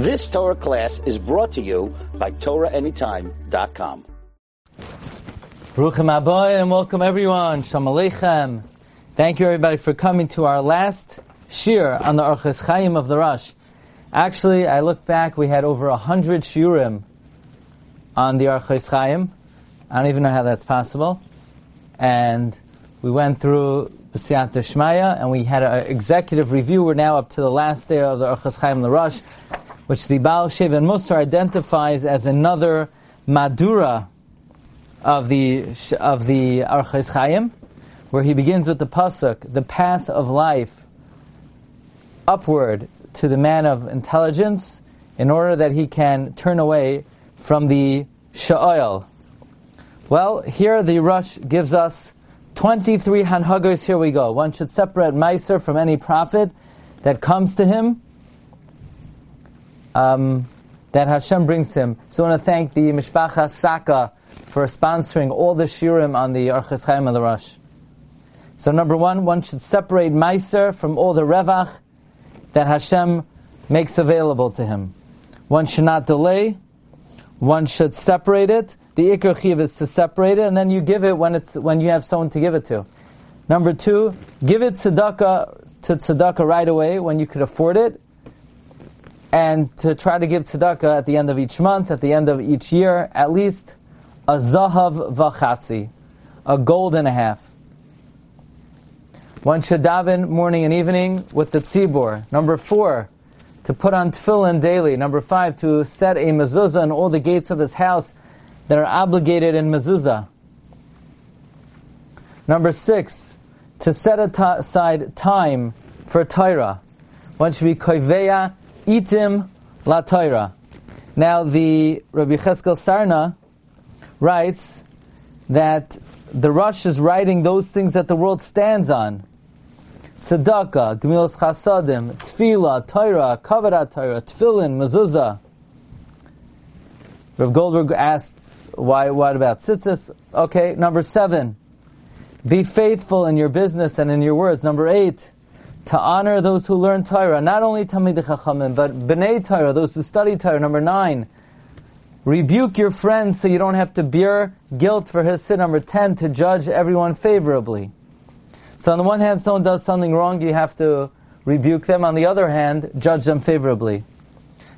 This Torah class is brought to you by TorahAnytime.com. Baruchim Aboy and welcome everyone. Shalom Aleichem. Thank you everybody for coming to our last shiur on the Orchos Chaim of the Rosh. Actually, I look back, we had over a hundred shiurim on the Orchos Chaim. I don't even know how that's possible. And we went through B'siyat Shmaya, and we had an executive review. We're now up to the last day of the Orchos Chaim L'Rosh, which the Baal Shev and Musar identifies as another Mahadura of the of the Orchos Chaim, where he begins with the pasuk, the path of life, upward to the man of intelligence, in order that he can turn away from the Sha'oil. Well, here the Rosh gives us 23 hanhagos, here we go. One should separate Meiser from any prophet that comes to him, um, that Hashem brings him. So I want to thank the Mishpacha Saka for sponsoring all the shiurim on the Orchos Chaim the Rosh. So number one, one should separate Meiser from all the Revach that Hashem makes available to him. One should not delay, one should separate it, the ikr chiv is to separate it, and then you give it when it's when you have someone to give it to. Number two, give it tzedakah to tzedakah right away when you could afford it, and to try to give tzedakah at the end of each month, at the end of each year, at least a zahav vachatzi, a gold and a half. One should daven morning and evening with the tzibor. Number four, to put on tefillin daily. Number five, to set a mezuzah in all the gates of his house that are obligated in mezuzah. Number six, to set aside time for Torah. One should be koiveya itim la Torah. Now the Rabbi Cheskel Sarna writes that the Rosh is writing those things that the world stands on. Tzedakah, Gemilas Chasadim, Tefillah, Torah, Kavarat Torah, Tefillin, Mezuzah. Rav Goldberg asks, why, what about tzitzis? Okay, number seven, be faithful in your business and in your words. Number eight, to honor those who learn Torah, not only Talmid Chachamim, but B'nai Torah, those who study Torah. Number nine, rebuke your friends so you don't have to bear guilt for his sin. Number ten, to judge everyone favorably. So on the one hand, someone does something wrong, you have to rebuke them. On the other hand, judge them favorably.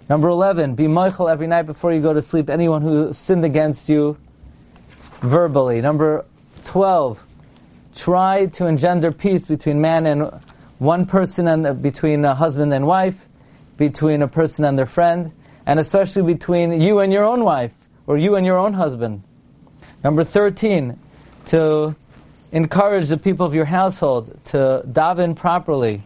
Number 11, be mochel every night before you go to sleep, anyone who sinned against you verbally. Number 12, try to engender peace between man and one person and uh, between a husband and wife, between a person and their friend, and especially between you and your own wife, or you and your own husband. Number 13, to encourage the people of your household to daven properly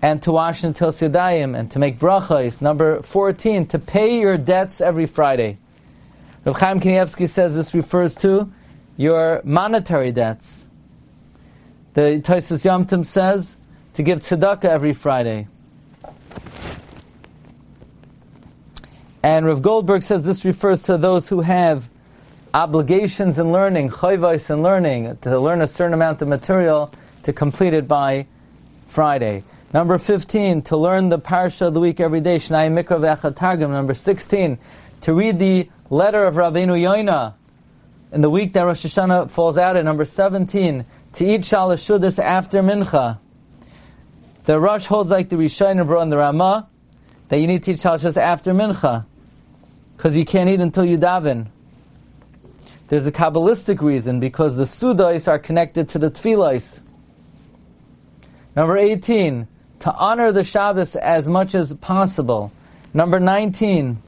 and to wash until Yadayim and to make brachos. Number 14, to pay your debts every Friday. Rav Chaim says this refers to your monetary debts. The Tosfos Yom Tov says to give tzedakah every Friday. And Rav Goldberg says this refers to those who have obligations in learning, chayvais in learning, to learn a certain amount of material to complete it by Friday. Number 15, to learn the parsha of the week every day, Shnai Mikra Targum. Number 16, to read the letter of Rabbeinu Yoina in the week that Rosh Hashanah falls out in. Number 17, to eat Shalashudas after Mincha. The Rosh holds like the Rishonim and the Ramah, that you need to eat Shalashudas after Mincha. Because you can't eat until you daven. There's a Kabbalistic reason, because the Sudais are connected to the Tfilais. Number 18, to honor the Shabbos as much as possible. Number 19,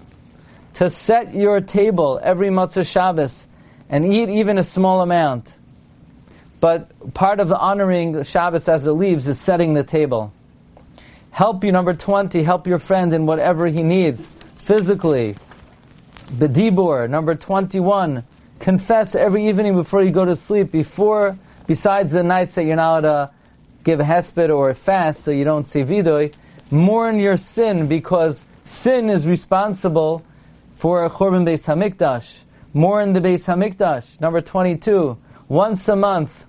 to set your table every Motzei Shabbos and eat even a small amount. But part of the honoring Shabbos as it leaves is setting the table. Help you, number 20, help your friend in whatever he needs, physically. Bedibur, number 21, confess every evening before you go to sleep, before, besides the nights that you're not to give a hesped or a fast so you don't see vidoy, mourn your sin because sin is responsible for a Churban Beis Hamikdash. Mourn the Beis Hamikdash. Number 22, once a month,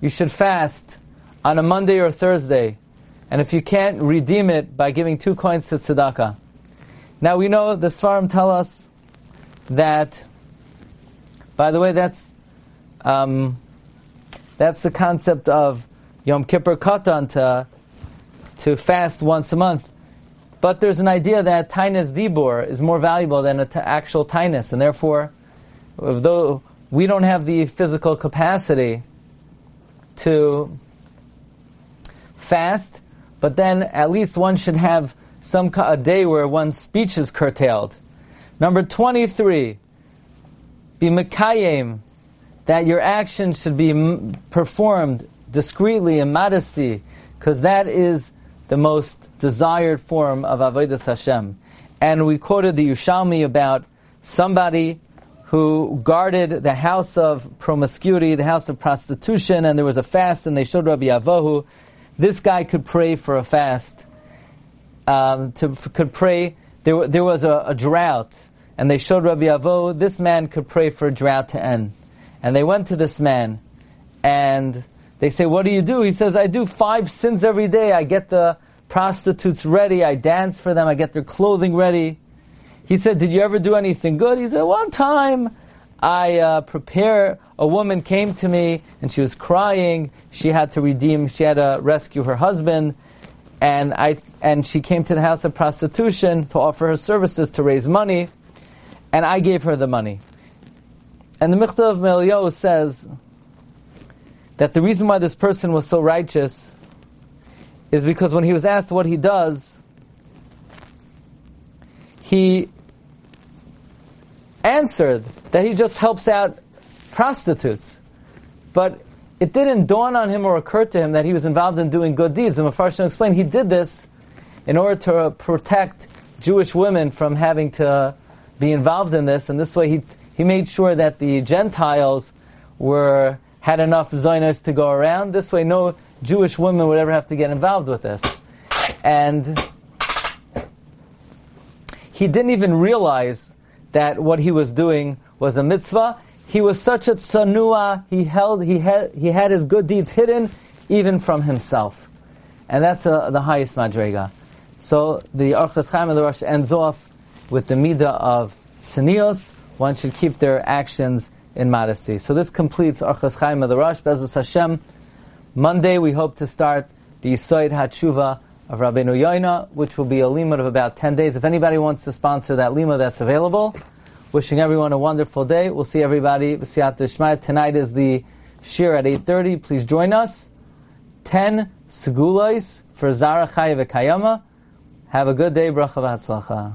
you should fast on a Monday or Thursday and if you can't, redeem it by giving two coins to tzedakah. Now we know the Svarim tell us that, by the way, that's um, that's the concept of Yom Kippur Katan to, to fast once a month. But there's an idea that Tainus Dibur is more valuable than an t- actual Tainus, and therefore, though we don't have the physical capacity to fast, but then at least one should have some a day where one's speech is curtailed. Number 23, be Mekayim, that your action should be m- performed discreetly in modesty, because that is the most desired form of Avodah Hashem. And we quoted the Yerushalmi about somebody who guarded the house of promiscuity, the house of prostitution, and there was a fast, and they showed Rabbi Avohu. This guy could pray for a fast. Um, to, could pray. There, there was a, a, drought, and they showed Rabbi Avohu. This man could pray for a drought to end. And they went to this man, and they say, "What do you do?" He says, "I do five sins every day. I get the prostitutes ready. I dance for them. I get their clothing ready." He said, Did you ever do anything good? He said, One time I uh, prepare, a woman came to me and she was crying. She had to redeem, she had to rescue her husband. And I, and she came to the house of prostitution to offer her services to raise money. And I gave her the money. And the Michtav MeEliyahu says that the reason why this person was so righteous is because when he was asked what he does, he answered that he just helps out prostitutes. But it didn't dawn on him or occur to him that he was involved in doing good deeds. And Mepharshim explained he did this in order to protect Jewish women from having to be involved in this. And this way he, he made sure that the Gentiles were, had enough Zionists to go around. This way no Jewish women would ever have to get involved with this. And he didn't even realize that what he was doing was a mitzvah. He was such a tsanua, he held, he had, he had his good deeds hidden even from himself. And that's uh, the highest madrega. So the Orchos Chaim of the Rosh ends off with the midah of tznius. One should keep their actions in modesty. So this completes Orchos Chaim of the Rosh. Be'ezus Hashem. Monday we hope to start the Yisoid HaTshuva of Rabbeinu Yoina, which will be a limud of about 10 days. If anybody wants to sponsor that limud, that's available. Wishing everyone a wonderful day. We'll see everybody. Tonight is the shiur at 8.30. Please join us. 10 segulais for Zara Chaya V'Kayama. Have a good day. Bracha v'hatzlacha.